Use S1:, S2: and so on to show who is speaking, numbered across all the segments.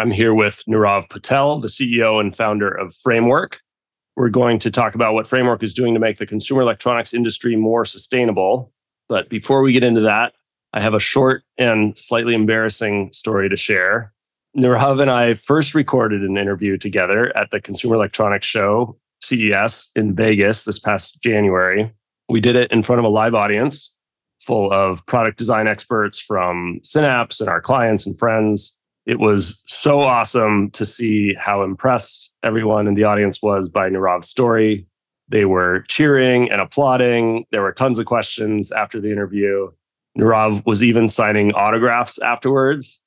S1: I'm here with Nirav Patel, the CEO and founder of Framework. We're going to talk about what Framework is doing to make the consumer electronics industry more sustainable. But before we get into that, I have a short and slightly embarrassing story to share. Nirav and I first recorded an interview together at the Consumer Electronics Show, CES, in Vegas this past January. We did it in front of a live audience full of product design experts from Synapse and our clients and friends. It was so awesome to see how impressed everyone in the audience was by Nirav's story. They were cheering and applauding. There were tons of questions after the interview. Nirav was even signing autographs afterwards.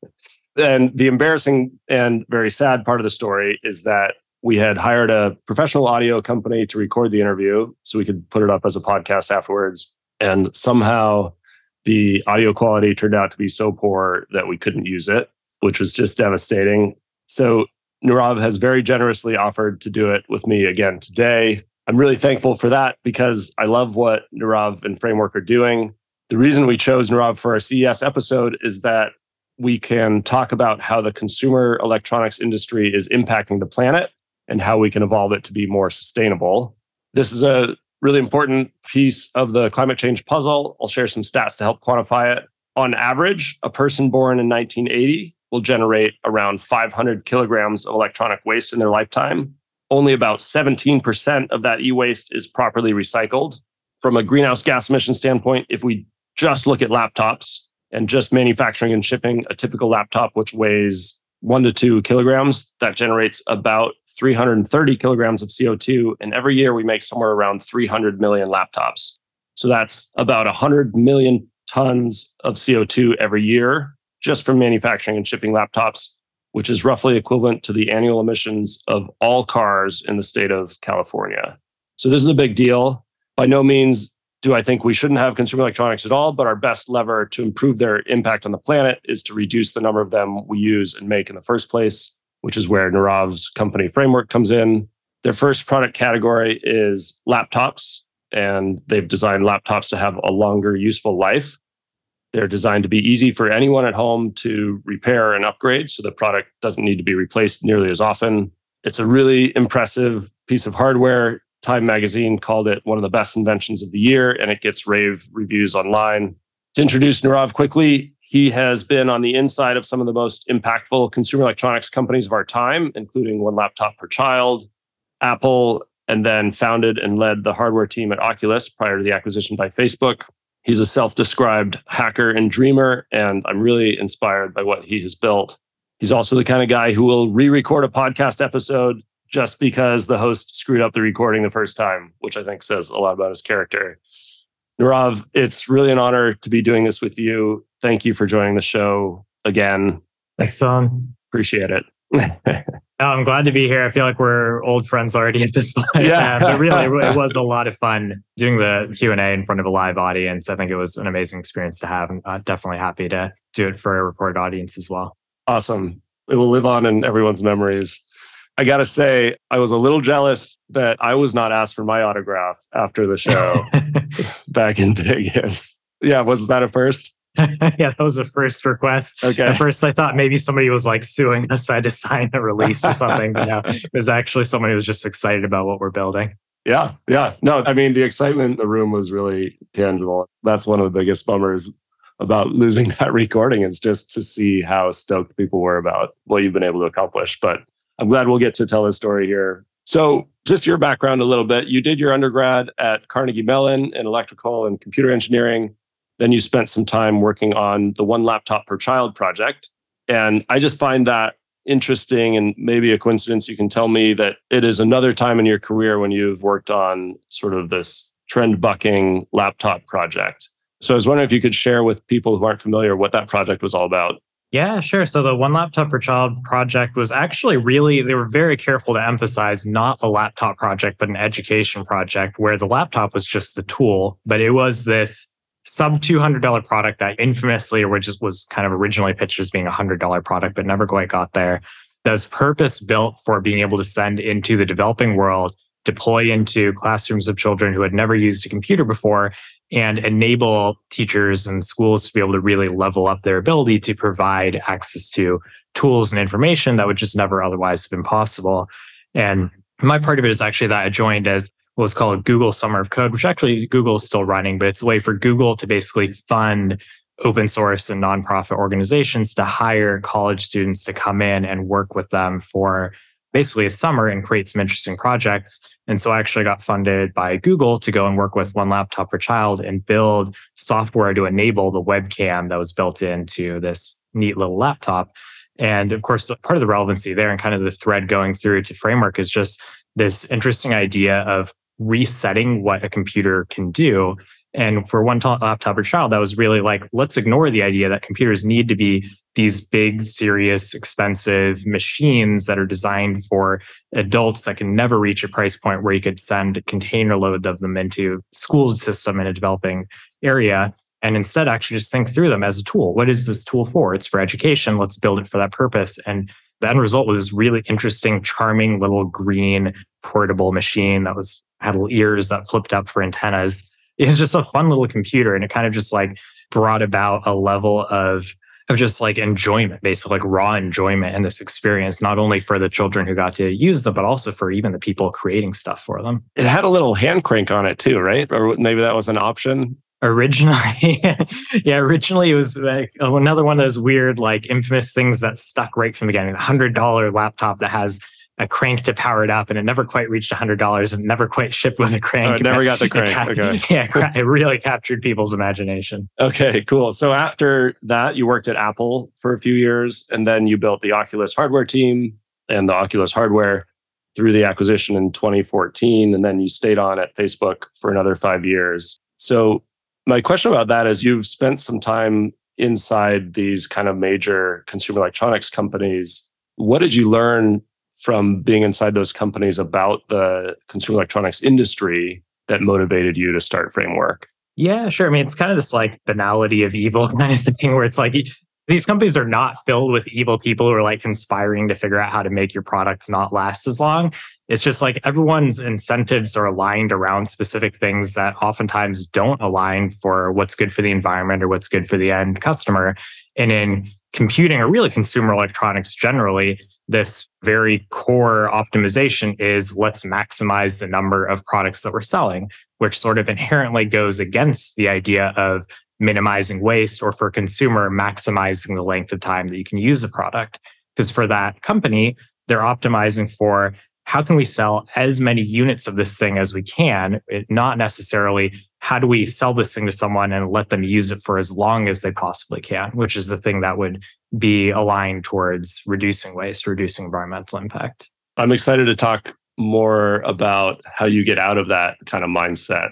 S1: and the embarrassing and very sad part of the story is that we had hired a professional audio company to record the interview so we could put it up as a podcast afterwards. And somehow the audio quality turned out to be so poor that we couldn't use it, which was just devastating. So Nirav has very generously offered to do it with me again today. I'm really thankful for that because I love what Nirav and Framework are doing. The reason we chose Nirav for our CES episode is that we can talk about how the consumer electronics industry is impacting the planet and how we can evolve it to be more sustainable. This is a really important piece of the climate change puzzle. I'll share some stats to help quantify it. On average, a person born in 1980 will generate around 500 kilograms of electronic waste in their lifetime. Only about 17% of that e waste is properly recycled. From a greenhouse gas emission standpoint, if we just look at laptops and just manufacturing and shipping a typical laptop, which weighs one to two kilograms, that generates about 330 kilograms of CO2. And every year we make somewhere around 300 million laptops. So that's about 100 million tons of CO2 every year just from manufacturing and shipping laptops, which is roughly equivalent to the annual emissions of all cars in the state of California. So this is a big deal. By no means do I think we shouldn't have consumer electronics at all, but our best lever to improve their impact on the planet is to reduce the number of them we use and make in the first place which is where Nirav's company framework comes in. Their first product category is laptops, and they've designed laptops to have a longer useful life. They're designed to be easy for anyone at home to repair and upgrade, so the product doesn't need to be replaced nearly as often. It's a really impressive piece of hardware. Time magazine called it one of the best inventions of the year, and it gets rave reviews online. To introduce Nirav quickly, he has been on the inside of some of the most impactful consumer electronics companies of our time, including One Laptop Per Child, Apple, and then founded and led the hardware team at Oculus prior to the acquisition by Facebook. He's a self described hacker and dreamer, and I'm really inspired by what he has built. He's also the kind of guy who will re record a podcast episode just because the host screwed up the recording the first time, which I think says a lot about his character. Nirav, it's really an honor to be doing this with you. Thank you for joining the show again.
S2: Thanks, Tom.
S1: Appreciate it.
S2: Oh, I'm glad to be here. I feel like we're old friends already at this point. Yeah, but really, it was a lot of fun doing the Q and A in front of a live audience. I think it was an amazing experience to have. I'm uh, definitely happy to do it for a recorded audience as well.
S1: Awesome. It will live on in everyone's memories. I got to say, I was a little jealous that I was not asked for my autograph after the show back in Vegas. Yeah, was that a first?
S2: yeah, that was a first request. Okay. At first, I thought maybe somebody was like suing us. I had to sign a release or something. but no, it was actually someone who was just excited about what we're building.
S1: Yeah, yeah. No, I mean, the excitement in the room was really tangible. That's one of the biggest bummers about losing that recording is just to see how stoked people were about what you've been able to accomplish. But I'm glad we'll get to tell this story here. So, just your background a little bit. You did your undergrad at Carnegie Mellon in electrical and computer engineering. Then you spent some time working on the One Laptop Per Child project. And I just find that interesting and maybe a coincidence. You can tell me that it is another time in your career when you've worked on sort of this trend bucking laptop project. So I was wondering if you could share with people who aren't familiar what that project was all about.
S2: Yeah, sure. So the One Laptop per Child project was actually really, they were very careful to emphasize not a laptop project, but an education project where the laptop was just the tool. But it was this sub $200 product that infamously, just was kind of originally pitched as being a $100 product, but never quite got there. That was purpose built for being able to send into the developing world, deploy into classrooms of children who had never used a computer before, and enable teachers and schools to be able to really level up their ability to provide access to tools and information that would just never otherwise have been possible. And my part of it is actually that I joined as what was called Google Summer of Code, which actually Google is still running, but it's a way for Google to basically fund open source and nonprofit organizations to hire college students to come in and work with them for basically a summer and create some interesting projects. And so I actually got funded by Google to go and work with one laptop per child and build software to enable the webcam that was built into this neat little laptop. And of course, part of the relevancy there and kind of the thread going through to framework is just this interesting idea of resetting what a computer can do. And for one laptop per child, that was really like, let's ignore the idea that computers need to be these big, serious, expensive machines that are designed for adults that can never reach a price point where you could send container loads of them into school system in a developing area. And instead, actually just think through them as a tool. What is this tool for? It's for education. Let's build it for that purpose. And the end result was this really interesting, charming little green portable machine that was had little ears that flipped up for antennas. It was just a fun little computer, and it kind of just like brought about a level of of just like enjoyment, basically like raw enjoyment in this experience, not only for the children who got to use them, but also for even the people creating stuff for them.
S1: It had a little hand crank on it too, right? Or maybe that was an option.
S2: Originally, yeah, originally it was like another one of those weird, like infamous things that stuck right from the beginning. A hundred dollar laptop that has a crank to power it up and it never quite reached $100 and never quite shipped with a crank. Oh,
S1: it never got the crank. okay.
S2: Yeah, it really captured people's imagination.
S1: Okay, cool. So after that, you worked at Apple for a few years and then you built the Oculus hardware team and the Oculus hardware through the acquisition in 2014. And then you stayed on at Facebook for another five years. So my question about that is you've spent some time inside these kind of major consumer electronics companies. What did you learn from being inside those companies about the consumer electronics industry that motivated you to start Framework?
S2: Yeah, sure. I mean, it's kind of this like banality of evil kind of thing where it's like these companies are not filled with evil people who are like conspiring to figure out how to make your products not last as long. It's just like everyone's incentives are aligned around specific things that oftentimes don't align for what's good for the environment or what's good for the end customer. And in computing or really consumer electronics generally, this very core optimization is let's maximize the number of products that we're selling, which sort of inherently goes against the idea of minimizing waste or for consumer maximizing the length of time that you can use a product. Because for that company, they're optimizing for how can we sell as many units of this thing as we can, not necessarily how do we sell this thing to someone and let them use it for as long as they possibly can, which is the thing that would be aligned towards reducing waste, reducing environmental impact.
S1: I'm excited to talk more about how you get out of that kind of mindset.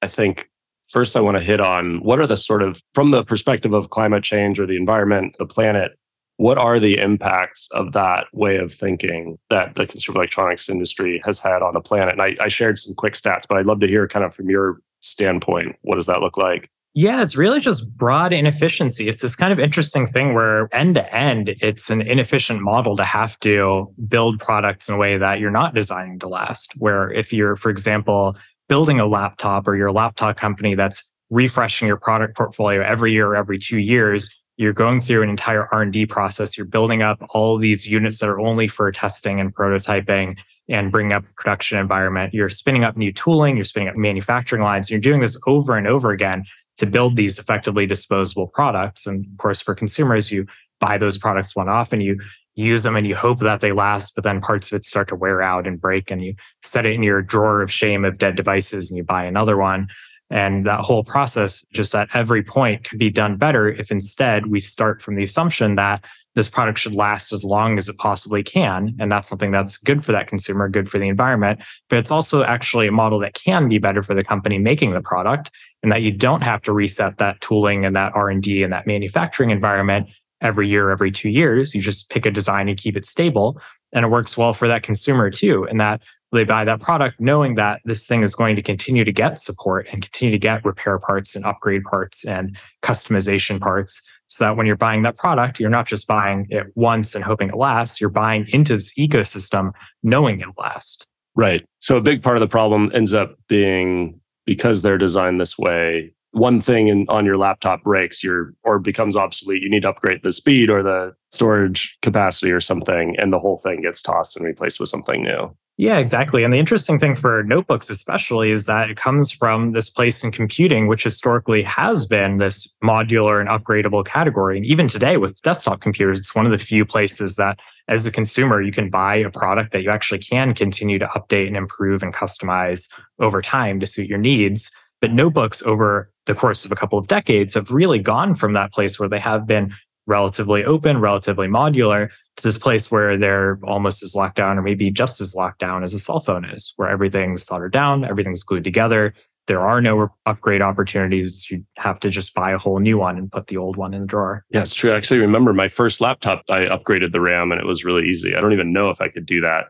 S1: I think first I want to hit on what are the sort of, from the perspective of climate change or the environment, the planet, what are the impacts of that way of thinking that the consumer electronics industry has had on the planet? And I, I shared some quick stats, but I'd love to hear kind of from your standpoint, what does that look like?
S2: Yeah, it's really just broad inefficiency. It's this kind of interesting thing where end to end, it's an inefficient model to have to build products in a way that you're not designing to last. Where if you're, for example, building a laptop or you're a laptop company that's refreshing your product portfolio every year or every two years, you're going through an entire R&D process. You're building up all these units that are only for testing and prototyping and bring up a production environment. You're spinning up new tooling, you're spinning up manufacturing lines. You're doing this over and over again to build these effectively disposable products. And of course, for consumers, you buy those products one off and you use them and you hope that they last, but then parts of it start to wear out and break and you set it in your drawer of shame of dead devices and you buy another one. And that whole process, just at every point, could be done better if instead we start from the assumption that this product should last as long as it possibly can. And that's something that's good for that consumer, good for the environment. But it's also actually a model that can be better for the company making the product and that you don't have to reset that tooling and that R&D and that manufacturing environment every year, every two years. You just pick a design and keep it stable. And it works well for that consumer too. And that they buy that product knowing that this thing is going to continue to get support and continue to get repair parts and upgrade parts and customization parts. So that when you're buying that product, you're not just buying it once and hoping it lasts, you're buying into this ecosystem knowing it'll last.
S1: Right. So a big part of the problem ends up being because they're designed this way, one thing in, on your laptop breaks your or becomes obsolete you need to upgrade the speed or the storage capacity or something and the whole thing gets tossed and replaced with something new
S2: yeah exactly and the interesting thing for notebooks especially is that it comes from this place in computing which historically has been this modular and upgradable category and even today with desktop computers it's one of the few places that as a consumer you can buy a product that you actually can continue to update and improve and customize over time to suit your needs but notebooks over the course of a couple of decades have really gone from that place where they have been relatively open, relatively modular, to this place where they're almost as locked down or maybe just as locked down as a cell phone is, where everything's soldered down, everything's glued together. There are no upgrade opportunities. You have to just buy a whole new one and put the old one in the drawer.
S1: Yeah, it's true. I actually remember my first laptop, I upgraded the RAM and it was really easy. I don't even know if I could do that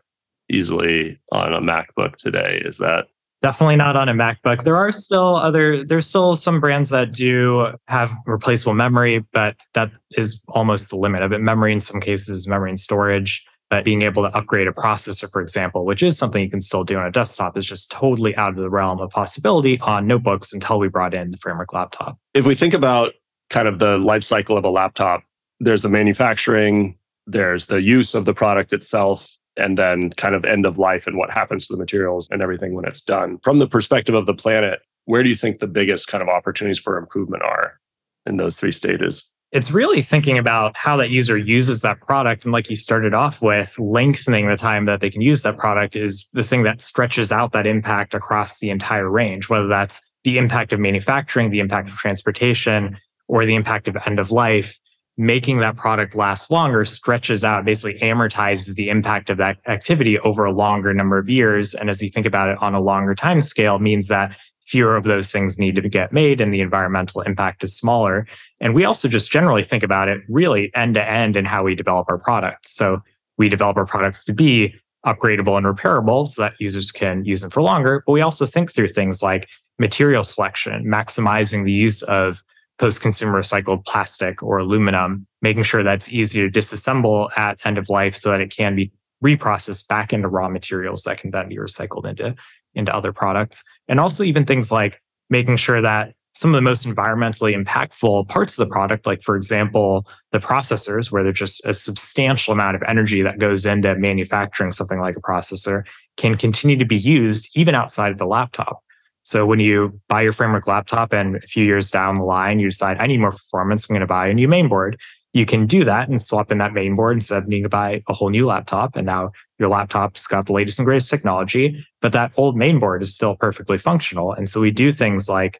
S1: easily on a MacBook today. Is that
S2: Definitely not on a MacBook. There are still other, there's still some brands that do have replaceable memory, but that is almost the limit of it. Memory in some cases, memory and storage. But being able to upgrade a processor, for example, which is something you can still do on a desktop, is just totally out of the realm of possibility on notebooks until we brought in the framework laptop.
S1: If we think about kind of the life cycle of a laptop, there's the manufacturing, there's the use of the product itself, and then kind of end of life and what happens to the materials and everything when it's done. From the perspective of the planet, where do you think the biggest kind of opportunities for improvement are in those three stages?
S2: It's really thinking about how that user uses that product. And like you started off with, lengthening the time that they can use that product is the thing that stretches out that impact across the entire range, whether that's the impact of manufacturing, the impact of transportation, or the impact of end of life making that product last longer stretches out, basically amortizes the impact of that activity over a longer number of years. And as you think about it on a longer time scale, means that fewer of those things need to get made and the environmental impact is smaller. And we also just generally think about it really end to end in how we develop our products. So we develop our products to be upgradable and repairable so that users can use them for longer. But we also think through things like material selection, maximizing the use of post consumer recycled plastic or aluminum, making sure that's easy to disassemble at end of life so that it can be reprocessed back into raw materials that can then be recycled into, into other products. And also, even things like making sure that some of the most environmentally impactful parts of the product, like, for example, the processors, where there's just a substantial amount of energy that goes into manufacturing something like a processor, can continue to be used even outside of the laptop. So when you buy your framework laptop and a few years down the line, you decide, I need more performance, I'm going to buy a new mainboard. You can do that and swap in that mainboard instead of needing to buy a whole new laptop. And now your laptop's got the latest and greatest technology, but that old mainboard is still perfectly functional. And so we do things like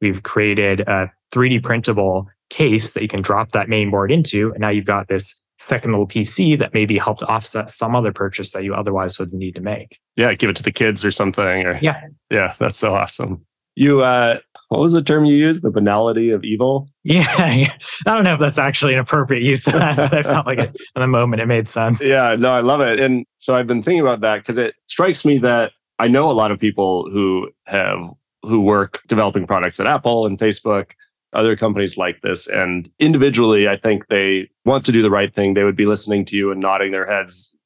S2: we've created a 3D printable case that you can drop that mainboard into. And now you've got this second little PC that maybe helped offset some other purchase that you otherwise would need to make.
S1: Yeah, give it to the kids or something. Or
S2: yeah,
S1: yeah, that's so awesome. You, uh, what was the term you used? The banality of evil.
S2: Yeah, I don't know if that's actually an appropriate use of that, but I felt like it, in the moment it made sense.
S1: Yeah, no, I love it, and so I've been thinking about that because it strikes me that I know a lot of people who have who work developing products at Apple and Facebook other companies like this. And individually, I think they want to do the right thing. They would be listening to you and nodding their heads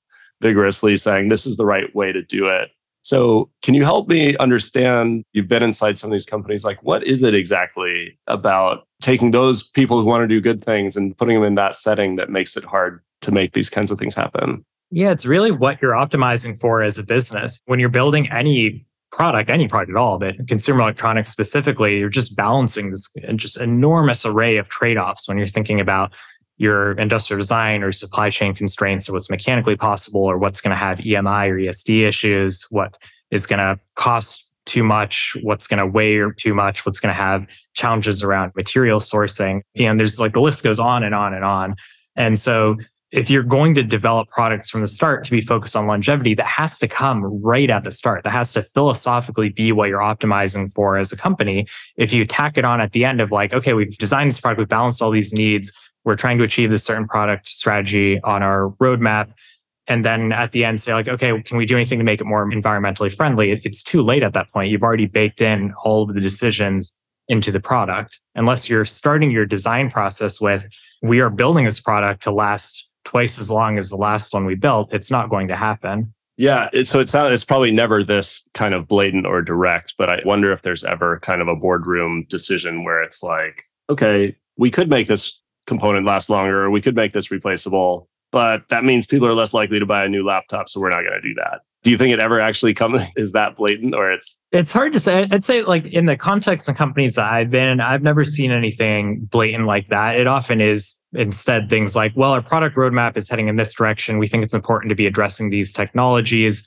S1: vigorously, saying, This is the right way to do it. So, can you help me understand? You've been inside some of these companies. Like, what is it exactly about taking those people who want to do good things and putting them in that setting that makes it hard to make these kinds of things happen?
S2: Yeah, it's really what you're optimizing for as a business. When you're building any product, any product at all, but consumer electronics specifically, you're just balancing this just enormous array of trade-offs when you're thinking about your industrial design or supply chain constraints or what's mechanically possible or what's going to have EMI or ESD issues, what is going to cost too much, what's going to weigh too much, what's going to have challenges around material sourcing. And there's like the list goes on and on and on. And so if you're going to develop products from the start to be focused on longevity, that has to come right at the start. That has to philosophically be what you're optimizing for as a company. If you tack it on at the end of like, okay, we've designed this product, we've balanced all these needs, we're trying to achieve this certain product strategy on our roadmap. And then at the end, say, like, okay, can we do anything to make it more environmentally friendly? It's too late at that point. You've already baked in all of the decisions into the product. Unless you're starting your design process with, we are building this product to last twice as long as the last one we built, it's not going to happen.
S1: Yeah, it, so it's not, it's probably never this kind of blatant or direct, but I wonder if there's ever kind of a boardroom decision where it's like, okay, we could make this component last longer, or we could make this replaceable, but that means people are less likely to buy a new laptop, so we're not going to do that. Do you think it ever actually comes is that blatant or it's
S2: It's hard to say. I'd say like in the context of companies that I've been I've never seen anything blatant like that. It often is instead things like, well, our product roadmap is heading in this direction. We think it's important to be addressing these technologies.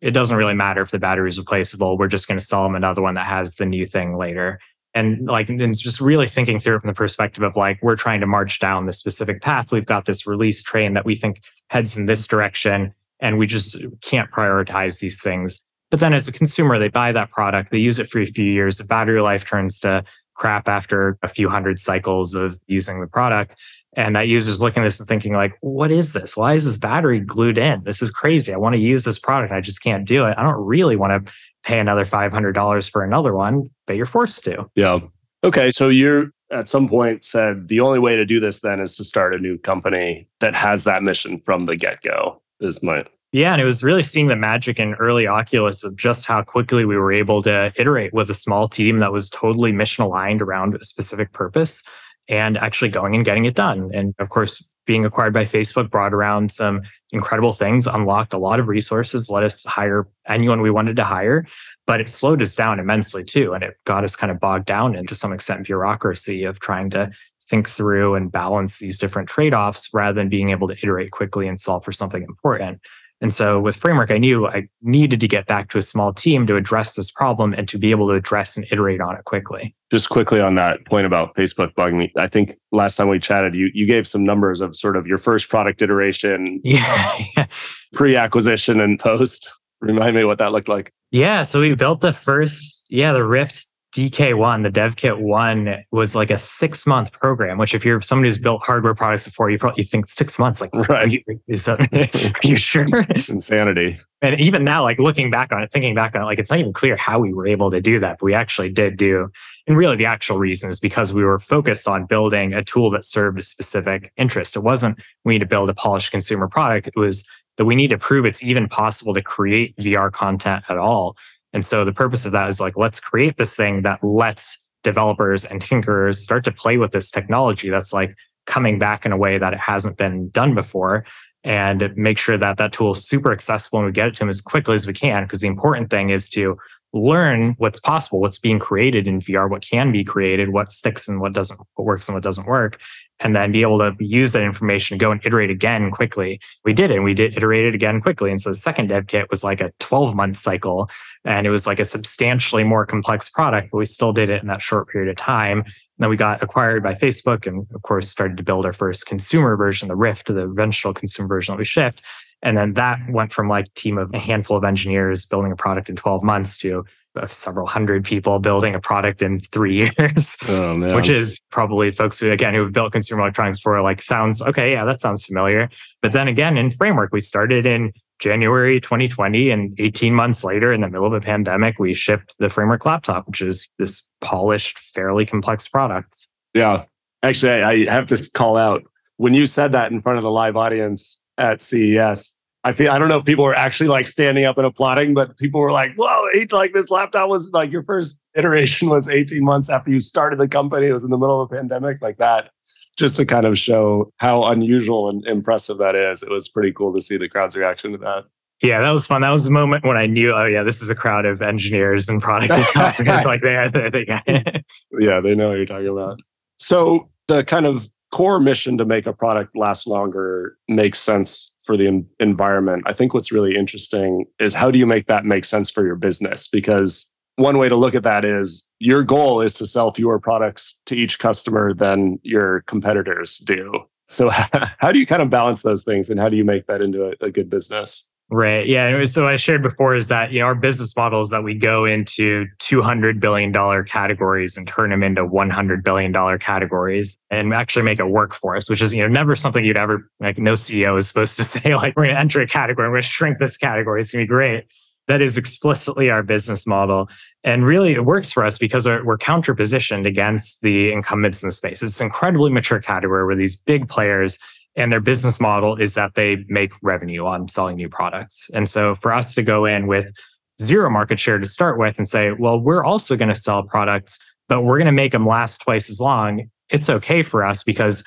S2: It doesn't really matter if the battery is replaceable. We're just going to sell them another one that has the new thing later. And like, and just really thinking through it from the perspective of like, we're trying to march down this specific path. We've got this release train that we think heads in this direction, and we just can't prioritize these things. But then as a consumer, they buy that product, they use it for a few years, the battery life turns to crap after a few hundred cycles of using the product. And that user's looking at this and thinking, like, what is this? Why is this battery glued in? This is crazy. I want to use this product. I just can't do it. I don't really want to pay another $500 for another one, but you're forced to.
S1: Yeah. Okay. So you're at some point said the only way to do this then is to start a new company that has that mission from the get go, is my.
S2: Yeah. And it was really seeing the magic in early Oculus of just how quickly we were able to iterate with a small team that was totally mission aligned around a specific purpose and actually going and getting it done. And of course, being acquired by Facebook brought around some incredible things, unlocked a lot of resources, let us hire anyone we wanted to hire, but it slowed us down immensely too. And it got us kind of bogged down into some extent bureaucracy of trying to think through and balance these different trade offs rather than being able to iterate quickly and solve for something important. And so with Framework, I knew I needed to get back to a small team to address this problem and to be able to address and iterate on it quickly.
S1: Just quickly on that point about Facebook bugging me, I think last time we chatted, you you gave some numbers of sort of your first product iteration,
S2: yeah.
S1: Um, pre-acquisition and post. Remind me what that looked like.
S2: Yeah, so we built the first, yeah, the Rift DK1, the DevKit 1 was like a six month program, which if you're somebody who's built hardware products before, you probably think six months. Like, right. are, you, is that, are you sure?
S1: Insanity.
S2: And even now, like looking back on it, thinking back on it, like it's not even clear how we were able to do that, but we actually did do. And really, the actual reason is because we were focused on building a tool that served a specific interest. It wasn't we need to build a polished consumer product. It was that we need to prove it's even possible to create VR content at all. And so the purpose of that is like, let's create this thing that lets developers and tinkerers start to play with this technology that's like coming back in a way that it hasn't been done before and make sure that that tool is super accessible and we get it to them as quickly as we can. Because the important thing is to learn what's possible, what's being created in VR, what can be created, what sticks and what doesn't, what works and what doesn't work, and then be able to use that information to go and iterate again quickly. We did it and we did iterate it again quickly. And so the second dev kit was like a 12 month cycle and it was like a substantially more complex product, but we still did it in that short period of time. And then we got acquired by Facebook and of course started to build our first consumer version, the Rift, the eventual consumer version that we shipped. And then that went from like team of a handful of engineers building a product in 12 months to several hundred people building a product in three years, oh, which is probably folks who, again, who have built consumer electronics for like sounds, okay, yeah, that sounds familiar. But then again, in framework, we started in January 2020 and 18 months later in the middle of a pandemic, we shipped the framework laptop, which is this polished, fairly complex product.
S1: Yeah. Actually, I have to call out when you said that in front of the live audience, at CES. I feel I don't know if people were actually like standing up and applauding, but people were like, "Whoa!" Like this laptop was like your first iteration was 18 months after you started the company. It was in the middle of a pandemic, like that. Just to kind of show how unusual and impressive that is. It was pretty cool to see the crowd's reaction to that.
S2: Yeah, that was fun. That was the moment when I knew, oh yeah, this is a crowd of engineers and product designers. like they, they, they.
S1: Yeah, they know what you're talking about. So the kind of core mission to make a product last longer makes sense for the environment. I think what's really interesting is how do you make that make sense for your business? Because one way to look at that is your goal is to sell fewer products to each customer than your competitors do. So, how do you kind of balance those things and how do you make that into a, a good business?
S2: Right. Yeah. So I shared before is that you know our business model is that we go into two hundred billion dollar categories and turn them into one hundred billion dollar categories and actually make it work for us, which is you know never something you'd ever like. No CEO is supposed to say like we're going to enter a category, we're going to shrink this category. It's going to be great. That is explicitly our business model, and really it works for us because we're counter positioned against the incumbents in the space. It's an incredibly mature category where these big players and their business model is that they make revenue on selling new products. And so for us to go in with zero market share to start with and say, well, we're also going to sell products, but we're going to make them last twice as long. It's okay for us because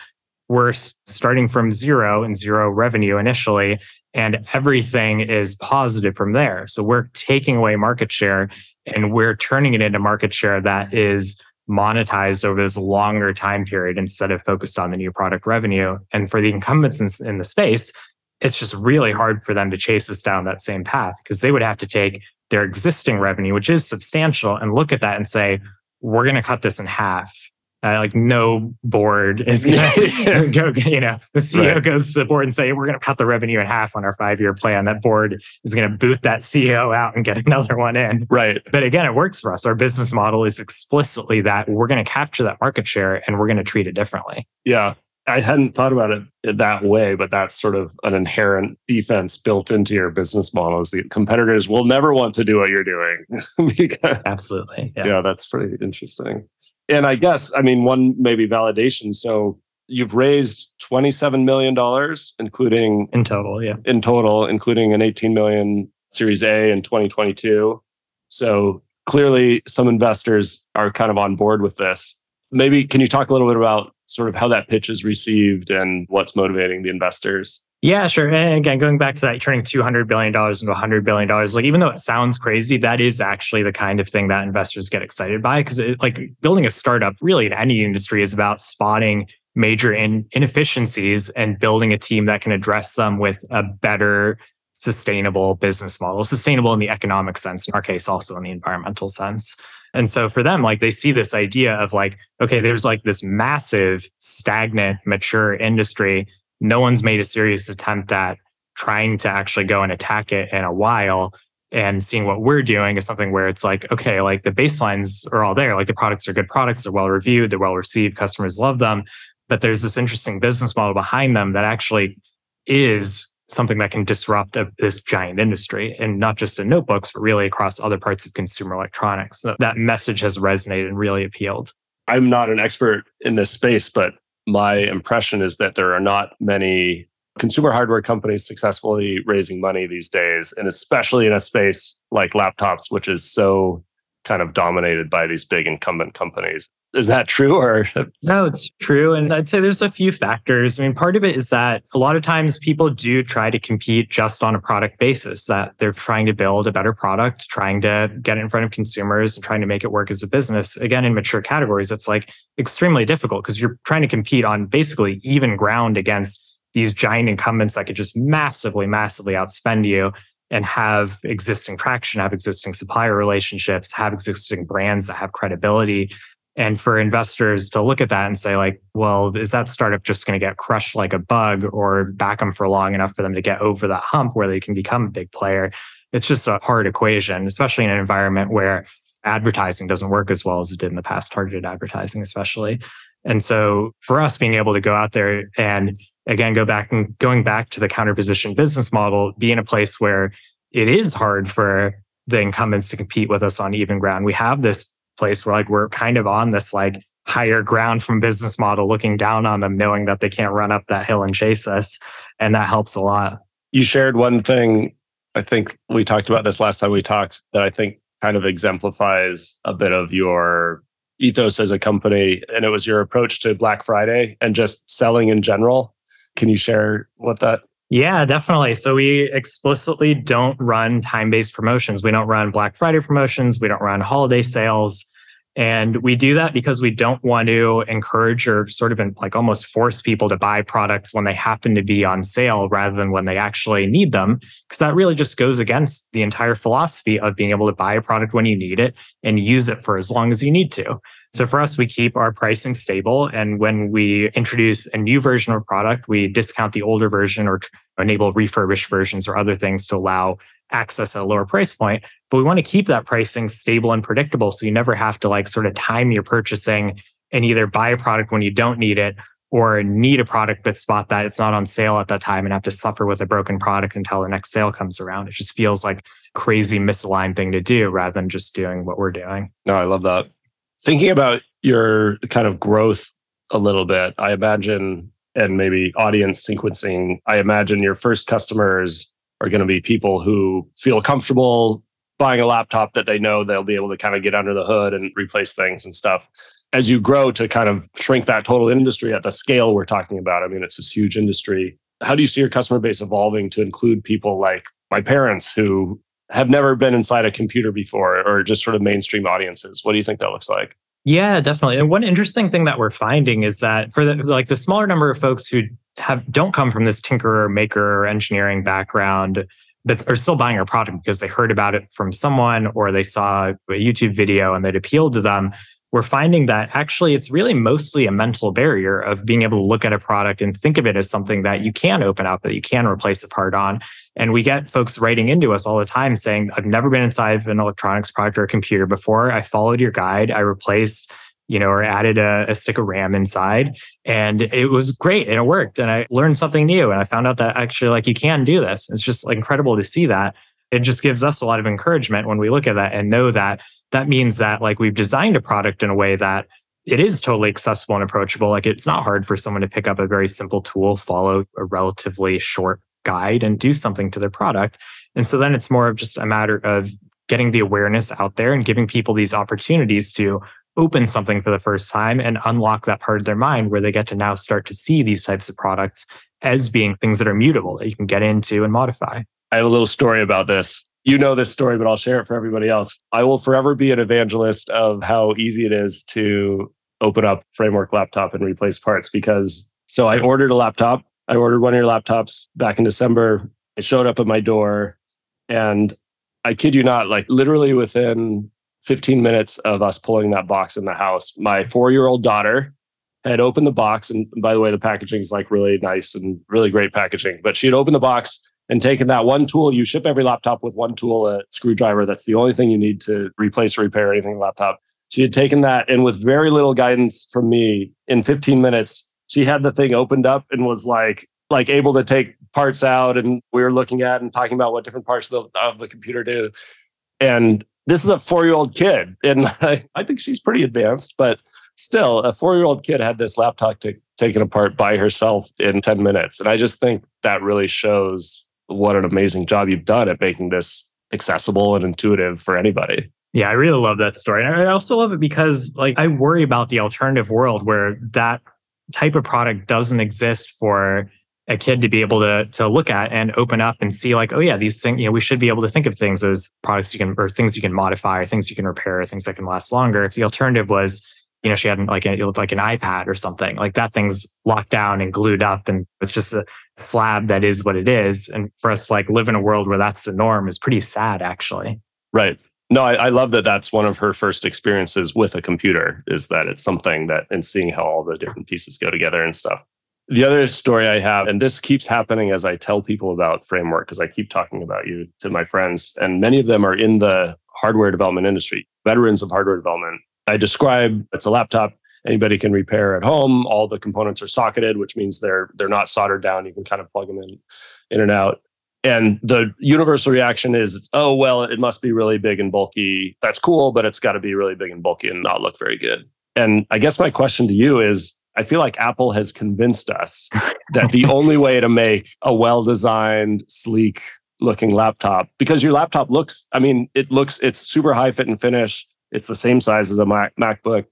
S2: we're starting from zero and zero revenue initially, and everything is positive from there. So we're taking away market share and we're turning it into market share that is monetized over this longer time period instead of focused on the new product revenue. And for the incumbents in, in the space, it's just really hard for them to chase us down that same path because they would have to take their existing revenue, which is substantial, and look at that and say, we're going to cut this in half uh, like no board is going to go, you know, the CEO right. goes to the board and say, we're going to cut the revenue in half on our five year plan. That board is going to boot that CEO out and get another one in.
S1: Right.
S2: But again, it works for us. Our business model is explicitly that we're going to capture that market share and we're going to treat it differently.
S1: Yeah. I hadn't thought about it that way, but that's sort of an inherent defense built into your business model. Is the competitors will never want to do what you're doing.
S2: because, Absolutely.
S1: Yeah. yeah, that's pretty interesting. And I guess, I mean, one maybe validation. So you've raised $27 million, including
S2: in total, yeah.
S1: In total, including an 18 million Series A in 2022. So clearly some investors are kind of on board with this. Maybe can you talk a little bit about sort of how that pitch is received and what's motivating the investors?
S2: Yeah, sure. And again, going back to that, turning $200 billion into $100 billion, like even though it sounds crazy, that is actually the kind of thing that investors get excited by. Because like building a startup really in any industry is about spotting major in- inefficiencies and building a team that can address them with a better sustainable business model, sustainable in the economic sense, in our case, also in the environmental sense. And so for them, like they see this idea of like, okay, there's like this massive, stagnant, mature industry no one's made a serious attempt at trying to actually go and attack it in a while. And seeing what we're doing is something where it's like okay like the baselines are all there. Like the products are good products. They're well reviewed. They're well received. Customers love them. But there's this interesting business model behind them that actually is something that can disrupt a, this giant industry and not just in notebooks but really across other parts of consumer electronics. So that message has resonated and really appealed.
S1: I'm not an expert in this space but my impression is that there are not many consumer hardware companies successfully raising money these days, and especially in a space like laptops, which is so kind of dominated by these big incumbent companies. Is that true or?
S2: No, it's true. And I'd say there's a few factors. I mean, part of it is that a lot of times people do try to compete just on a product basis, that they're trying to build a better product, trying to get it in front of consumers and trying to make it work as a business. Again, in mature categories, it's like extremely difficult because you're trying to compete on basically even ground against these giant incumbents that could just massively, massively outspend you and have existing traction, have existing supplier relationships, have existing brands that have credibility. And for investors to look at that and say like well is that startup just going to get crushed like a bug or back them for long enough for them to get over that hump where they can become a big player? It's just a hard equation especially in an environment where advertising doesn't work as well as it did in the past targeted advertising especially. And so for us being able to go out there and again go back and going back to the counterposition business model be in a place where it is hard for the incumbents to compete with us on even ground. We have this place where like we're kind of on this like higher ground from business model looking down on them knowing that they can't run up that hill and chase us and that helps a lot.
S1: You shared one thing i think we talked about this last time we talked that i think kind of exemplifies a bit of your ethos as a company and it was your approach to black friday and just selling in general can you share what that
S2: yeah, definitely. So we explicitly don't run time based promotions. We don't run Black Friday promotions. We don't run holiday sales. And we do that because we don't want to encourage or sort of like almost force people to buy products when they happen to be on sale rather than when they actually need them. Because that really just goes against the entire philosophy of being able to buy a product when you need it and use it for as long as you need to. So for us, we keep our pricing stable. And when we introduce a new version of a product, we discount the older version or enable refurbished versions or other things to allow access at a lower price point. But we want to keep that pricing stable and predictable. So you never have to like sort of time your purchasing and either buy a product when you don't need it or need a product but spot that it's not on sale at that time and have to suffer with a broken product until the next sale comes around. It just feels like crazy misaligned thing to do rather than just doing what we're doing.
S1: No, I love that. Thinking about your kind of growth a little bit, I imagine, and maybe audience sequencing, I imagine your first customers are going to be people who feel comfortable buying a laptop that they know they'll be able to kind of get under the hood and replace things and stuff as you grow to kind of shrink that total industry at the scale we're talking about, I mean, it's this huge industry. How do you see your customer base evolving to include people like my parents who have never been inside a computer before or just sort of mainstream audiences? What do you think that looks like?
S2: Yeah, definitely. And one interesting thing that we're finding is that for the like the smaller number of folks who have don't come from this tinkerer, maker, or engineering background, but are still buying our product because they heard about it from someone or they saw a YouTube video and it appealed to them we're finding that actually it's really mostly a mental barrier of being able to look at a product and think of it as something that you can open up, that you can replace a part on. And we get folks writing into us all the time saying, I've never been inside of an electronics product or a computer before. I followed your guide. I replaced you know, or added a, a, stick of RAM inside. And it was great and it worked. And I learned something new. And I found out that actually, like, you can do this. It's just incredible to see that. It just gives us a lot of encouragement when we look at that and know that that means that like we've designed a product in a way that it is totally accessible and approachable. Like it's not hard for someone to pick up a very simple tool, follow a relatively short guide, and do something to their product. And so then it's more of just a matter of getting the awareness out there and giving people these opportunities to open something for the first time and unlock that part of their mind where they get to now start to see these types of products as being things that are mutable that you can get into and modify.
S1: I have a little story about this you know this story, but I'll share it for everybody else. I will forever be an evangelist of how easy it is to open up Framework laptop and replace parts because so I ordered a laptop. I ordered one of your laptops back in December. It showed up at my door and I kid you not, like literally within 15 minutes of us pulling that box in the house, my four year old daughter had opened the box. And by the way, the packaging is like really nice and really great packaging. But she had opened the box and taken that one tool. You ship every laptop with one tool, a screwdriver. That's the only thing you need to replace or repair anything laptop. She had taken that, and with very little guidance from me, in 15 minutes, she had the thing opened up and was like, like able to take parts out, and we were looking at and talking about what different parts of the, of the computer do. And this is a four-year-old kid, and I, I think she's pretty advanced, but still, a four-year-old kid had this laptop to, taken apart by herself in 10 minutes, and I just think that really shows what an amazing job you've done at making this accessible and intuitive for anybody.
S2: Yeah, I really love that story. And I also love it because like I worry about the alternative world where that type of product doesn't exist for a kid to be able to to look at and open up and see like oh yeah these things you know we should be able to think of things as products you can or things you can modify or things you can repair things that can last longer if the alternative was you know, she had like a, it looked like an iPad or something. Like that thing's locked down and glued up, and it's just a slab that is what it is. And for us, like live in a world where that's the norm is pretty sad, actually.
S1: Right. No, I, I love that. That's one of her first experiences with a computer. Is that it's something that and seeing how all the different pieces go together and stuff. The other story I have, and this keeps happening as I tell people about framework, because I keep talking about you to my friends, and many of them are in the hardware development industry, veterans of hardware development I describe it's a laptop anybody can repair at home. All the components are socketed, which means they're they're not soldered down. You can kind of plug them in, in and out. And the universal reaction is, it's oh well, it must be really big and bulky. That's cool, but it's got to be really big and bulky and not look very good. And I guess my question to you is, I feel like Apple has convinced us that the only way to make a well-designed, sleek looking laptop, because your laptop looks, I mean, it looks, it's super high fit and finish it's the same size as a Mac, MacBook.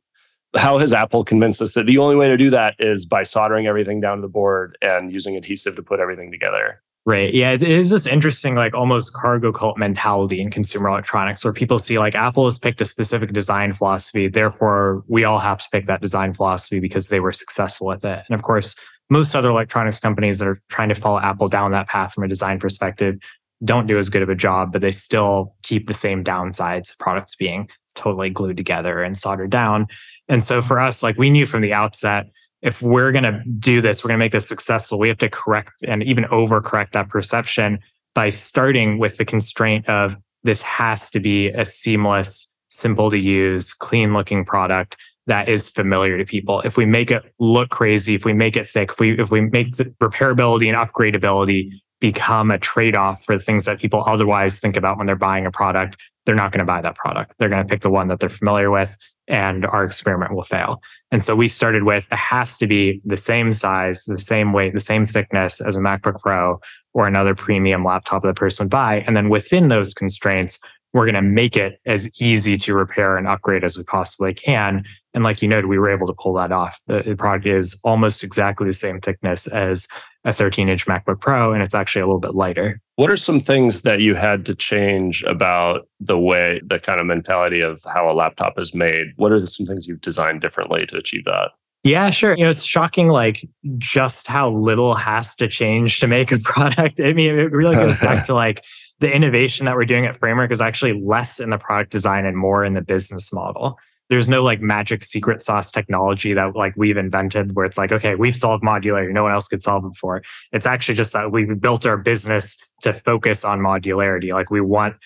S1: How has Apple convinced us that the only way to do that is by soldering everything down to the board and using adhesive to put everything together?
S2: Right. Yeah. It is this interesting, like almost cargo cult mentality in consumer electronics where people see like Apple has picked a specific design philosophy. Therefore, we all have to pick that design philosophy because they were successful with it. And of course, most other electronics companies that are trying to follow Apple down that path from a design perspective don't do as good of a job, but they still keep the same downsides of products being totally glued together and soldered down. And so for us, like we knew from the outset, if we're going to do this, we're going to make this successful, we have to correct and even overcorrect that perception by starting with the constraint of this has to be a seamless, simple to use, clean looking product that is familiar to people. If we make it look crazy, if we make it thick, if we if we make the repairability and upgradability become a trade-off for the things that people otherwise think about when they're buying a product, they're not going to buy that product. They're going to pick the one that they're familiar with and our experiment will fail. And so we started with it has to be the same size, the same weight, the same thickness as a MacBook Pro or another premium laptop that person would buy. And then within those constraints, we're going to make it as easy to repair and upgrade as we possibly can. And like you noted, we were able to pull that off. The, the product is almost exactly the same thickness as a 13 inch MacBook Pro, and it's actually a little bit lighter.
S1: What are some things that you had to change about the way, the kind of mentality of how a laptop is made? What are some things you've designed differently to achieve that?
S2: Yeah, sure. You know, it's shocking, like just how little has to change to make a product. I mean, it really goes back to like the innovation that we're doing at Framework is actually less in the product design and more in the business model. There's no like magic secret sauce technology that like we've invented where it's like, okay, we've solved modularity. No one else could solve it before. It's actually just that we built our business to focus on modularity. Like we want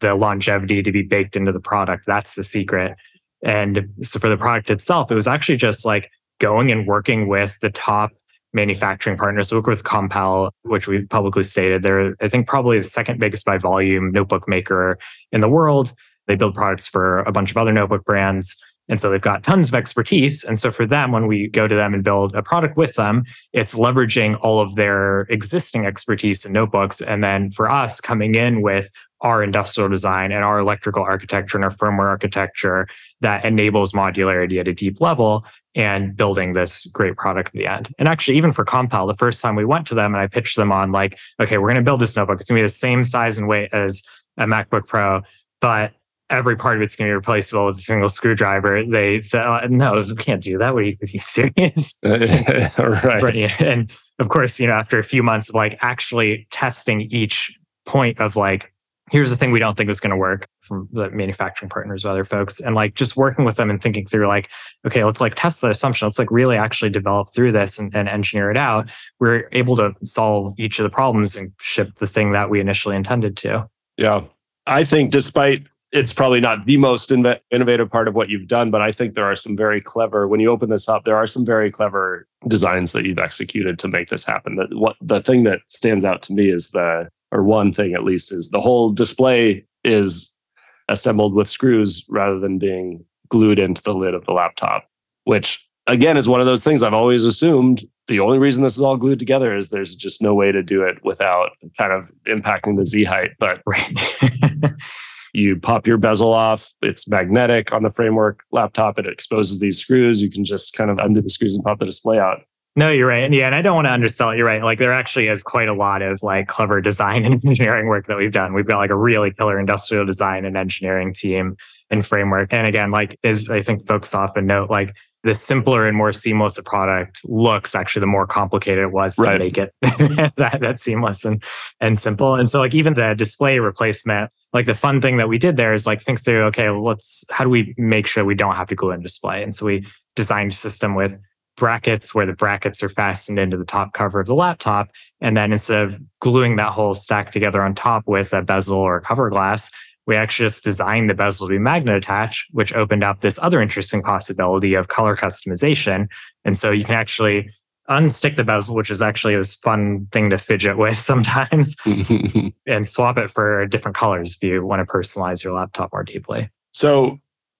S2: the longevity to be baked into the product. That's the secret. And so for the product itself, it was actually just like going and working with the top manufacturing partners. So work with Compal, which we've publicly stated. They're, I think, probably the second biggest by volume notebook maker in the world. They build products for a bunch of other notebook brands. And so they've got tons of expertise. And so for them, when we go to them and build a product with them, it's leveraging all of their existing expertise in notebooks. And then for us, coming in with our industrial design and our electrical architecture and our firmware architecture that enables modularity at a deep level and building this great product at the end. And actually, even for Compal, the first time we went to them and I pitched them on like, okay, we're going to build this notebook. It's going to be the same size and weight as a MacBook Pro, but every part of it's going to be replaceable with a single screwdriver. They said, oh, no, we can't do that. Are you, are you serious? right. And of course, you know, after a few months of like actually testing each point of like, here's the thing we don't think is going to work from the manufacturing partners or other folks and like just working with them and thinking through like okay let's like test that assumption let's like really actually develop through this and, and engineer it out we're able to solve each of the problems and ship the thing that we initially intended to
S1: yeah i think despite it's probably not the most innovative part of what you've done, but I think there are some very clever. When you open this up, there are some very clever designs that you've executed to make this happen. That what the thing that stands out to me is the, or one thing at least, is the whole display is assembled with screws rather than being glued into the lid of the laptop, which again is one of those things I've always assumed the only reason this is all glued together is there's just no way to do it without kind of impacting the Z height. But
S2: right.
S1: You pop your bezel off. It's magnetic on the framework laptop. It exposes these screws. You can just kind of undo the screws and pop the display out.
S2: No, you're right. Yeah, and I don't want to undersell it. You're right. Like there actually is quite a lot of like clever design and engineering work that we've done. We've got like a really killer industrial design and engineering team and framework. And again, like as I think folks often note, like the simpler and more seamless a product looks, actually, the more complicated it was to make it that, that seamless and, and simple. And so, like, even the display replacement, like the fun thing that we did there is like think through, okay, well, let's, how do we make sure we don't have to glue in display? And so we designed a system with brackets where the brackets are fastened into the top cover of the laptop. And then instead of gluing that whole stack together on top with a bezel or cover glass, we actually just designed the bezel to be magnet attached, which opened up this other interesting possibility of color customization. And so you can actually unstick the bezel, which is actually this fun thing to fidget with sometimes, and swap it for different colors if you want to personalize your laptop more deeply.
S1: So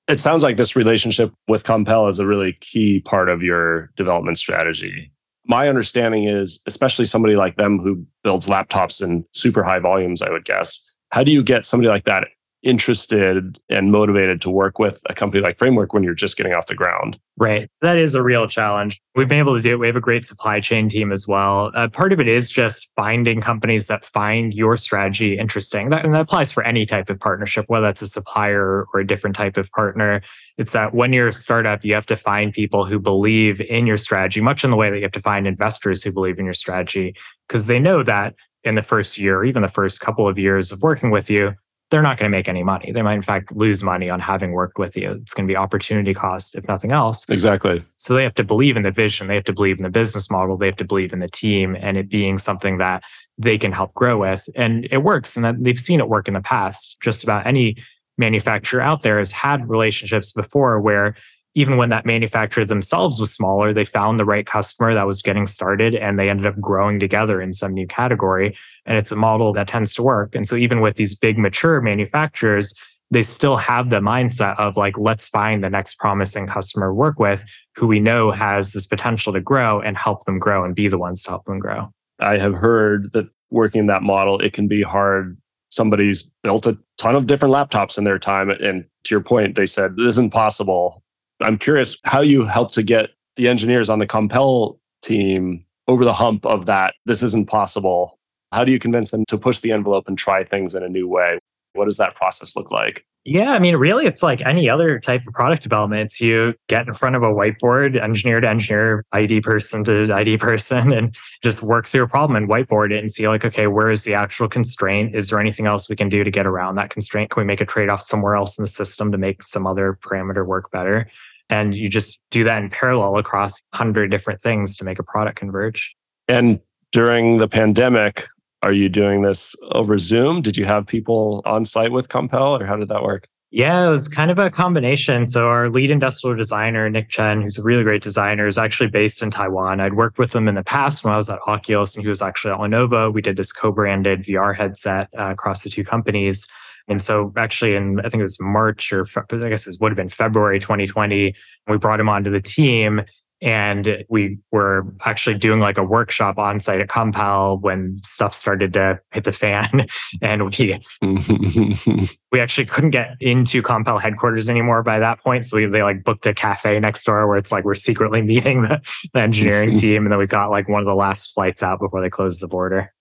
S1: it sounds like this relationship with Compal is a really key part of your development strategy. My understanding is, especially somebody like them who builds laptops in super high volumes, I would guess, how do you get somebody like that interested and motivated to work with a company like Framework when you're just getting off the ground?
S2: Right. That is a real challenge. We've been able to do it. We have a great supply chain team as well. Uh, part of it is just finding companies that find your strategy interesting. That, and that applies for any type of partnership, whether that's a supplier or a different type of partner. It's that when you're a startup, you have to find people who believe in your strategy, much in the way that you have to find investors who believe in your strategy, because they know that in the first year, or even the first couple of years of working with you, they're not going to make any money. They might, in fact, lose money on having worked with you. It's going to be opportunity cost, if nothing else.
S1: Exactly.
S2: So they have to believe in the vision. They have to believe in the business model. They have to believe in the team and it being something that they can help grow with. And it works. And that they've seen it work in the past. Just about any manufacturer out there has had relationships before where even when that manufacturer themselves was smaller, they found the right customer that was getting started and they ended up growing together in some new category. And it's a model that tends to work. And so even with these big mature manufacturers, they still have the mindset of like, let's find the next promising customer to work with who we know has this potential to grow and help them grow and be the ones to help them grow.
S1: I have heard that working that model, it can be hard. Somebody's built a ton of different laptops in their time. And to your point, they said, this isn't possible I'm curious how you help to get the engineers on the Compal team over the hump of that. This isn't possible. How do you convince them to push the envelope and try things in a new way? What does that process look like?
S2: Yeah, I mean, really, it's like any other type of product development. It's you get in front of a whiteboard, engineer to engineer, ID person to ID person, and just work through a problem and whiteboard it and see, like, okay, where is the actual constraint? Is there anything else we can do to get around that constraint? Can we make a trade off somewhere else in the system to make some other parameter work better? And you just do that in parallel across 100 different things to make a product converge.
S1: And during the pandemic, are you doing this over Zoom? Did you have people on site with Compal or how did that work?
S2: Yeah, it was kind of a combination. So our lead industrial designer, Nick Chen, who's a really great designer, is actually based in Taiwan. I'd worked with him in the past when I was at Oculus and he was actually at Lenovo. We did this co-branded VR headset uh, across the two companies. And so, actually, in I think it was March or I guess it would have been February 2020, we brought him onto the team. And we were actually doing like a workshop on site at Compal when stuff started to hit the fan. and we we actually couldn't get into Compal headquarters anymore by that point. So we they like booked a cafe next door where it's like we're secretly meeting the, the engineering team. And then we got like one of the last flights out before they closed the border.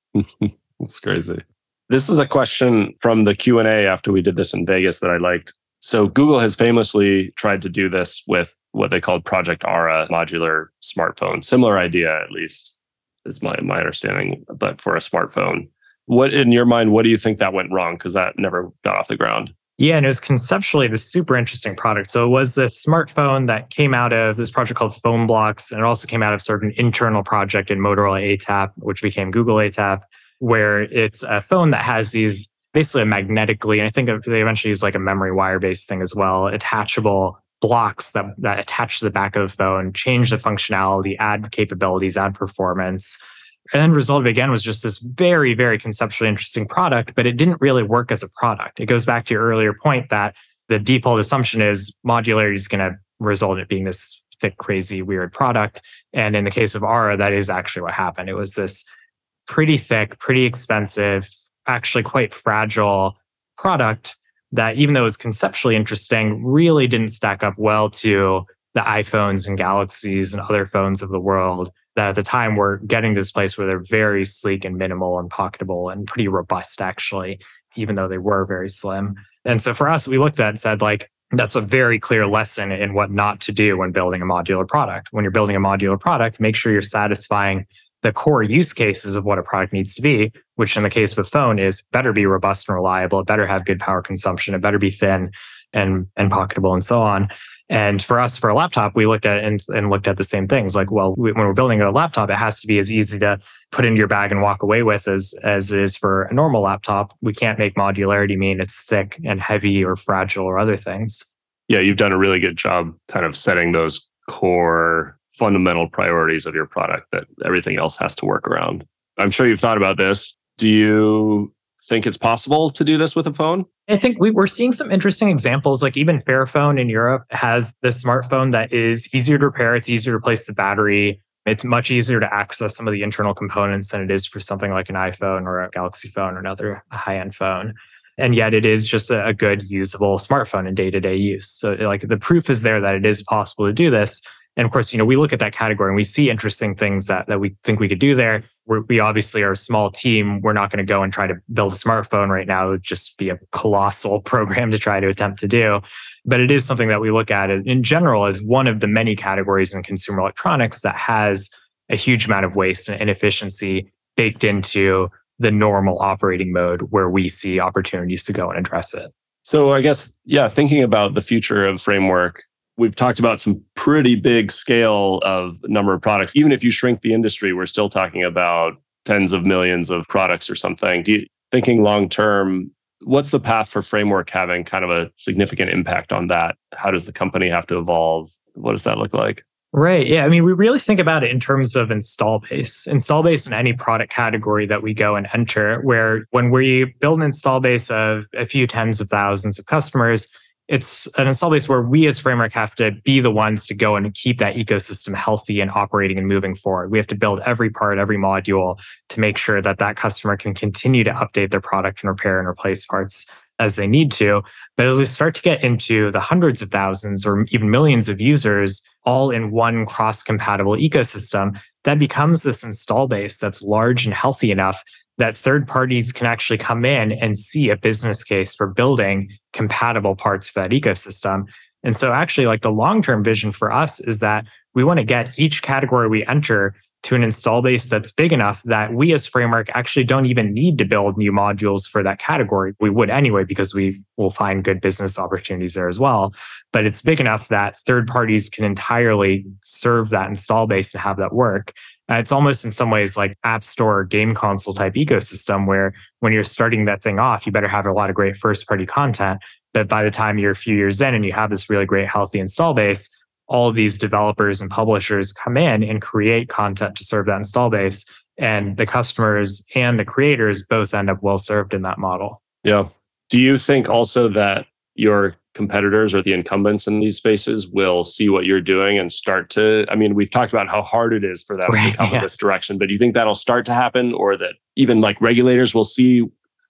S1: That's crazy. This is a question from the Q&A after we did this in Vegas that I liked. So Google has famously tried to do this with what they called Project Ara modular smartphone. Similar idea at least is my my understanding, but for a smartphone. What in your mind what do you think that went wrong because that never got off the ground?
S2: Yeah, and it was conceptually this super interesting product. So it was this smartphone that came out of this project called Phonebloks, and it also came out of sort of an internal project in Motorola ATAP, which became Google ATAP where it's a phone that has these basically magnetically, and I think they eventually use like a memory wire based thing as well, attachable blocks that, that attach to the back of the phone, change the functionality, add capabilities, add performance. And then result again was just this very, very conceptually interesting product, but it didn't really work as a product. It goes back to your earlier point that the default assumption is modularity is going to result in it being this thick, crazy, weird product. And in the case of Ara, that is actually what happened. It was this pretty thick, pretty expensive, actually quite fragile product that, even though it was conceptually interesting, really didn't stack up well to the iPhones and Galaxies and other phones of the world that at the time were getting to this place where they're very sleek and minimal and pocketable and pretty robust, actually, even though they were very slim. And so for us, we looked at and said, like, that's a very clear lesson in what not to do when building a modular product. When you're building a modular product, make sure you're satisfying the core use cases of what a product needs to be, which in the case of a phone is better be robust and reliable, it better have good power consumption, it better be thin and and pocketable and so on. And for us, for a laptop, we looked at and, and looked at the same things. Like, well, we, when we're building a laptop, it has to be as easy to put into your bag and walk away with as as it is for a normal laptop. We can't make modularity mean it's thick and heavy or fragile or other things.
S1: Yeah, you've done a really good job kind of setting those core fundamental priorities of your product that everything else has to work around. I'm sure you've thought about this. Do you think it's possible to do this with a phone?
S2: I think we, are seeing some interesting examples. Like even Fairphone in Europe has this smartphone that is easier to repair. It's easier to replace the battery. It's much easier to access some of the internal components than it is for something like an iPhone or a Galaxy phone or another high end phone. And yet it is just a, a good usable smartphone in day to day use. So like the proof is there that it is possible to do this. And of course, you know, we look at that category and we see interesting things that, that we think we could do there. We're, we obviously are a small team. We're not going to go and try to build a smartphone right now. It would just be a colossal program to try to attempt to do. But it is something that we look at in general as one of the many categories in consumer electronics that has a huge amount of waste and inefficiency baked into the normal operating mode where we see opportunities to go and address it.
S1: So I guess, yeah, thinking about the future of framework, we've talked about some pretty big scale of number of products. Even if you shrink the industry, we're still talking about tens of millions of products or something. You, thinking long term, what's the path for framework having kind of a significant impact on that? How does the company have to evolve? What does that look like?
S2: Right. Yeah. I mean, we really think about it in terms of install base, install base in any product category that we go and enter, where when we build an install base of a few tens of thousands of customers, it's an install base where we as framework have to be the ones to go and keep that ecosystem healthy and operating and moving forward. We have to build every part every module to make sure that that customer can continue to update their product and repair and replace parts as they need to. But as we start to get into the hundreds of thousands or even millions of users all in one cross compatible ecosystem, that becomes this install base that's large and healthy enough that third parties can actually come in and see a business case for building compatible parts of that ecosystem. And so, actually, like the long term vision for us is that we want to get each category we enter to an install base that's big enough that we as framework actually don't even need to build new modules for that category. We would anyway, because we will find good business opportunities there as well. But it's big enough that third parties can entirely serve that install base and have that work. Uh, it's almost in some ways like app store game console type ecosystem where when you're starting that thing off, you better have a lot of great first party content. But by the time you're a few years in and you have this really great healthy install base, all of these developers and publishers come in and create content to serve that install base. And the customers and the creators both end up well served in that model.
S1: Yeah. Do you think also that your competitors or the incumbents in these spaces will see what you're doing and start to i mean we've talked about how hard it is for them right, to come yeah. in this direction but do you think that'll start to happen or that even like regulators will see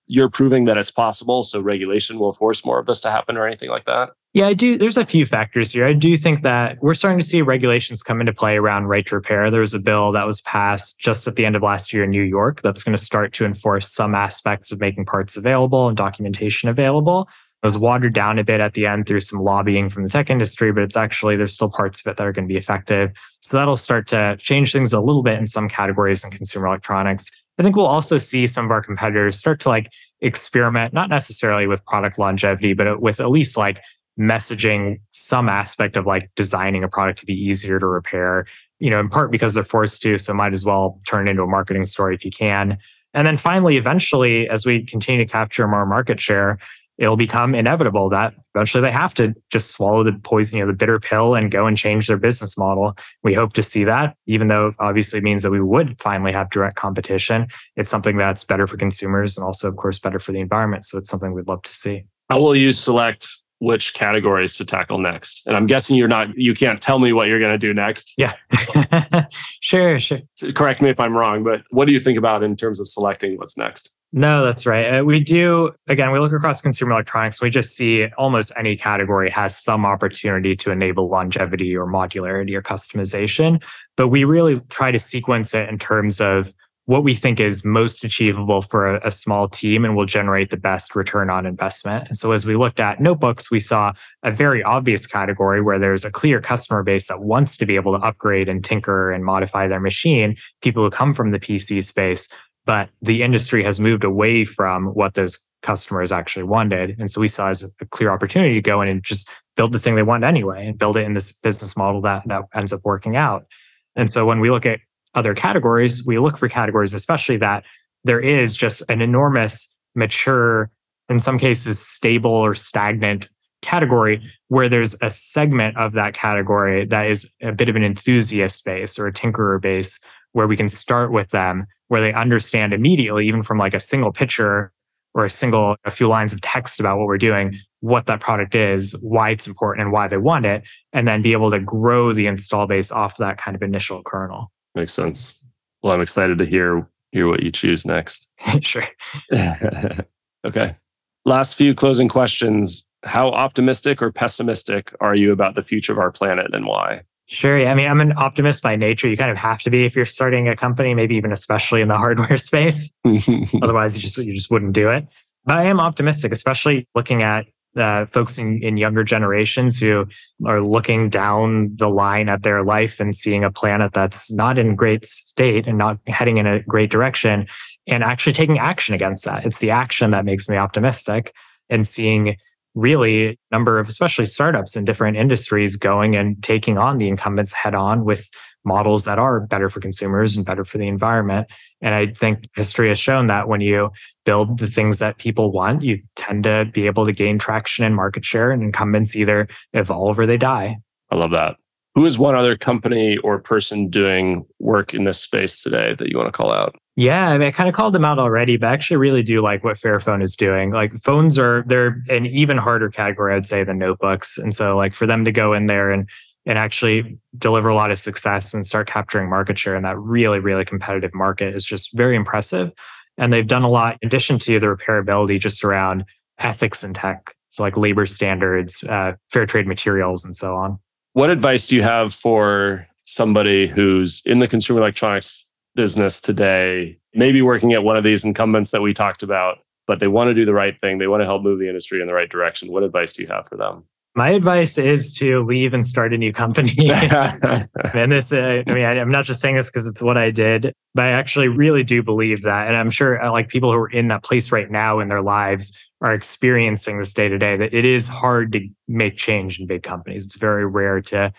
S1: you're proving that it's possible so regulation will force more of this to happen or anything like that
S2: yeah, I do. There's a few factors here. I do think that we're starting to see regulations come into play around right to repair. There was a bill that was passed just at the end of last year in New York that's going to start to enforce some aspects of making parts available and documentation available. Was watered down a bit at the end through some lobbying from the tech industry, but it's actually, there's still parts of it that are going to be effective. So that'll start to change things a little bit in some categories in consumer electronics. I think we'll also see some of our competitors start to like experiment, not necessarily with product longevity, but with at least like messaging some aspect of like designing a product to be easier to repair, you know, in part because they're forced to. So might as well turn it into a marketing story if you can. And then finally, eventually, as we continue to capture more market share, it'll become inevitable that eventually they have to just swallow the poison, you know, the bitter pill and go and change their business model. We hope to see that, even though obviously means that we would finally have direct competition. It's something that's better for consumers and also, of course, better for the environment. So it's something we'd love to see.
S1: How will you select which categories to tackle next. And I'm guessing you're not, you can't tell me what you're going to do next.
S2: Yeah. sure, sure.
S1: Correct me if I'm wrong, but what do you think about in terms of selecting what's next?
S2: No, that's right. Uh, we do, again, we look across consumer electronics, we just see almost any category has some opportunity to enable longevity or modularity or customization. But we really try to sequence it in terms of what we think is most achievable for a, a, small team and will generate the best return on investment. And so as we looked at notebooks, we saw a very obvious category where there's a clear customer base that wants to be able to upgrade and tinker and modify their machine, people who come from the PC space. But the industry has moved away from what those customers actually wanted. And so we saw as a clear opportunity to go in and just build the thing they want anyway and build it in this business model that, that ends up working out. And so when we look at other categories, we look for categories, especially that there is just an enormous, mature, in some cases, stable or stagnant category where there's a segment of that category that is a bit of an enthusiast base or a tinkerer base where we can start with them, where they understand immediately, even from like a single picture or a single, a few lines of text about what we're doing, what that product is, why it's important and why they want it, and then be able to grow the install base off that kind of initial kernel.
S1: Makes sense. Well, I'm excited to hear hear what you choose next.
S2: sure.
S1: okay. Last few closing questions. How optimistic or pessimistic are you about the future of our planet and why?
S2: Sure. Yeah. I mean, I'm an optimist by nature. You kind of have to be if you're starting a company, maybe even especially in the hardware space. Otherwise, you just you just wouldn't do it. But I am optimistic, especially looking at uh, folks in, in younger generations who are looking down the line at their life and seeing a planet that's not in great state and not heading in a great direction and actually taking action against that. It's the action that makes me optimistic and seeing really number of especially startups in different industries going and taking on the incumbents head on with models that are better for consumers and better for the environment. And i think history has shown that when you build the things that people want you tend to be able to gain traction and market share and incumbents either evolve or they die.
S1: I love that. Who is one other company or person doing work in this space today that you want to call out
S2: yeah, I, mean, I kind of called them out already, but I actually really do like what Fairphone is doing. Like phones are they're an even harder category, I'd say, than notebooks. And so like for them to go in there and and actually deliver a lot of success and start capturing market share in that really, really competitive market is just very impressive. And they've done a lot in addition to the repairability just around ethics and tech. So like labor standards, uh, fair trade materials, and so on.
S1: What advice do you have for somebody who's in the consumer electronics business today, maybe working at one of these incumbents that we talked about, but they want to do the right thing. They want to help move the industry in the right direction. What advice do you have for them?
S2: My advice is to leave and start a new company. and this, uh, I mean, I, am not just saying this because it's what I did, but I actually really do believe that. And I'm sure uh, like people who are in that place right now in their lives are experiencing this day to day that it is hard to make change in big companies. It's very rare to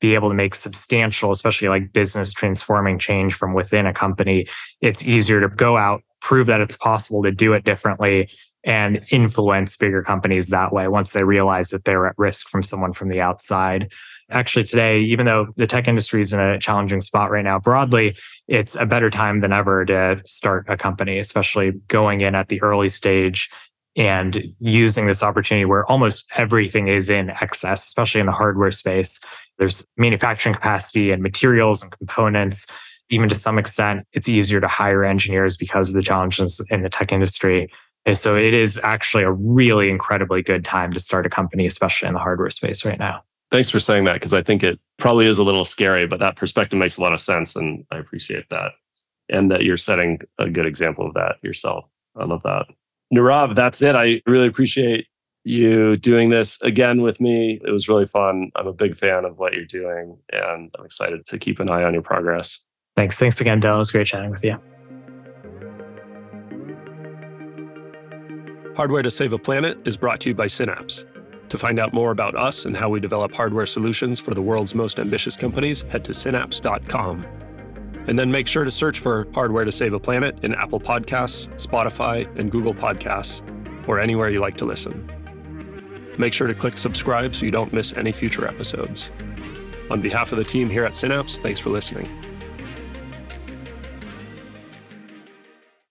S2: be able to make substantial, especially like business transforming change from within a company, it's easier to go out, prove that it's possible to do it differently and influence bigger companies that way once they realize that they're at risk from someone from the outside. Actually, today, even though the tech industry is in a challenging spot right now, broadly, it's a better time than ever to start a company, especially going in at the early stage and using this opportunity where almost everything is in excess, especially in the hardware space. There's manufacturing capacity and materials and components. Even to some extent, it's easier to hire engineers because of the challenges in the tech industry. And so it is actually a really incredibly good time to start a company, especially in the hardware space right now.
S1: Thanks for saying that because I think it probably is a little scary, but that perspective makes a lot of sense. And I appreciate that. And that you're setting a good example of that yourself. I love that. Nirav, that's it. I really appreciate you doing this again with me. It was really fun. I'm a big fan of what you're doing, and I'm excited to keep an eye on your progress.
S2: Thanks. Thanks again, Dylan. It was great chatting with you.
S1: Hardware to Save a Planet is brought to you by Synapse. To find out more about us and how we develop hardware solutions for the world's most ambitious companies, head to synapse.com. And then make sure to search for Hardware to Save a Planet in Apple Podcasts, Spotify, and Google Podcasts, or anywhere you like to listen. Make sure to click subscribe so you don't miss any future episodes. On behalf of the team here at Synapse, thanks for listening.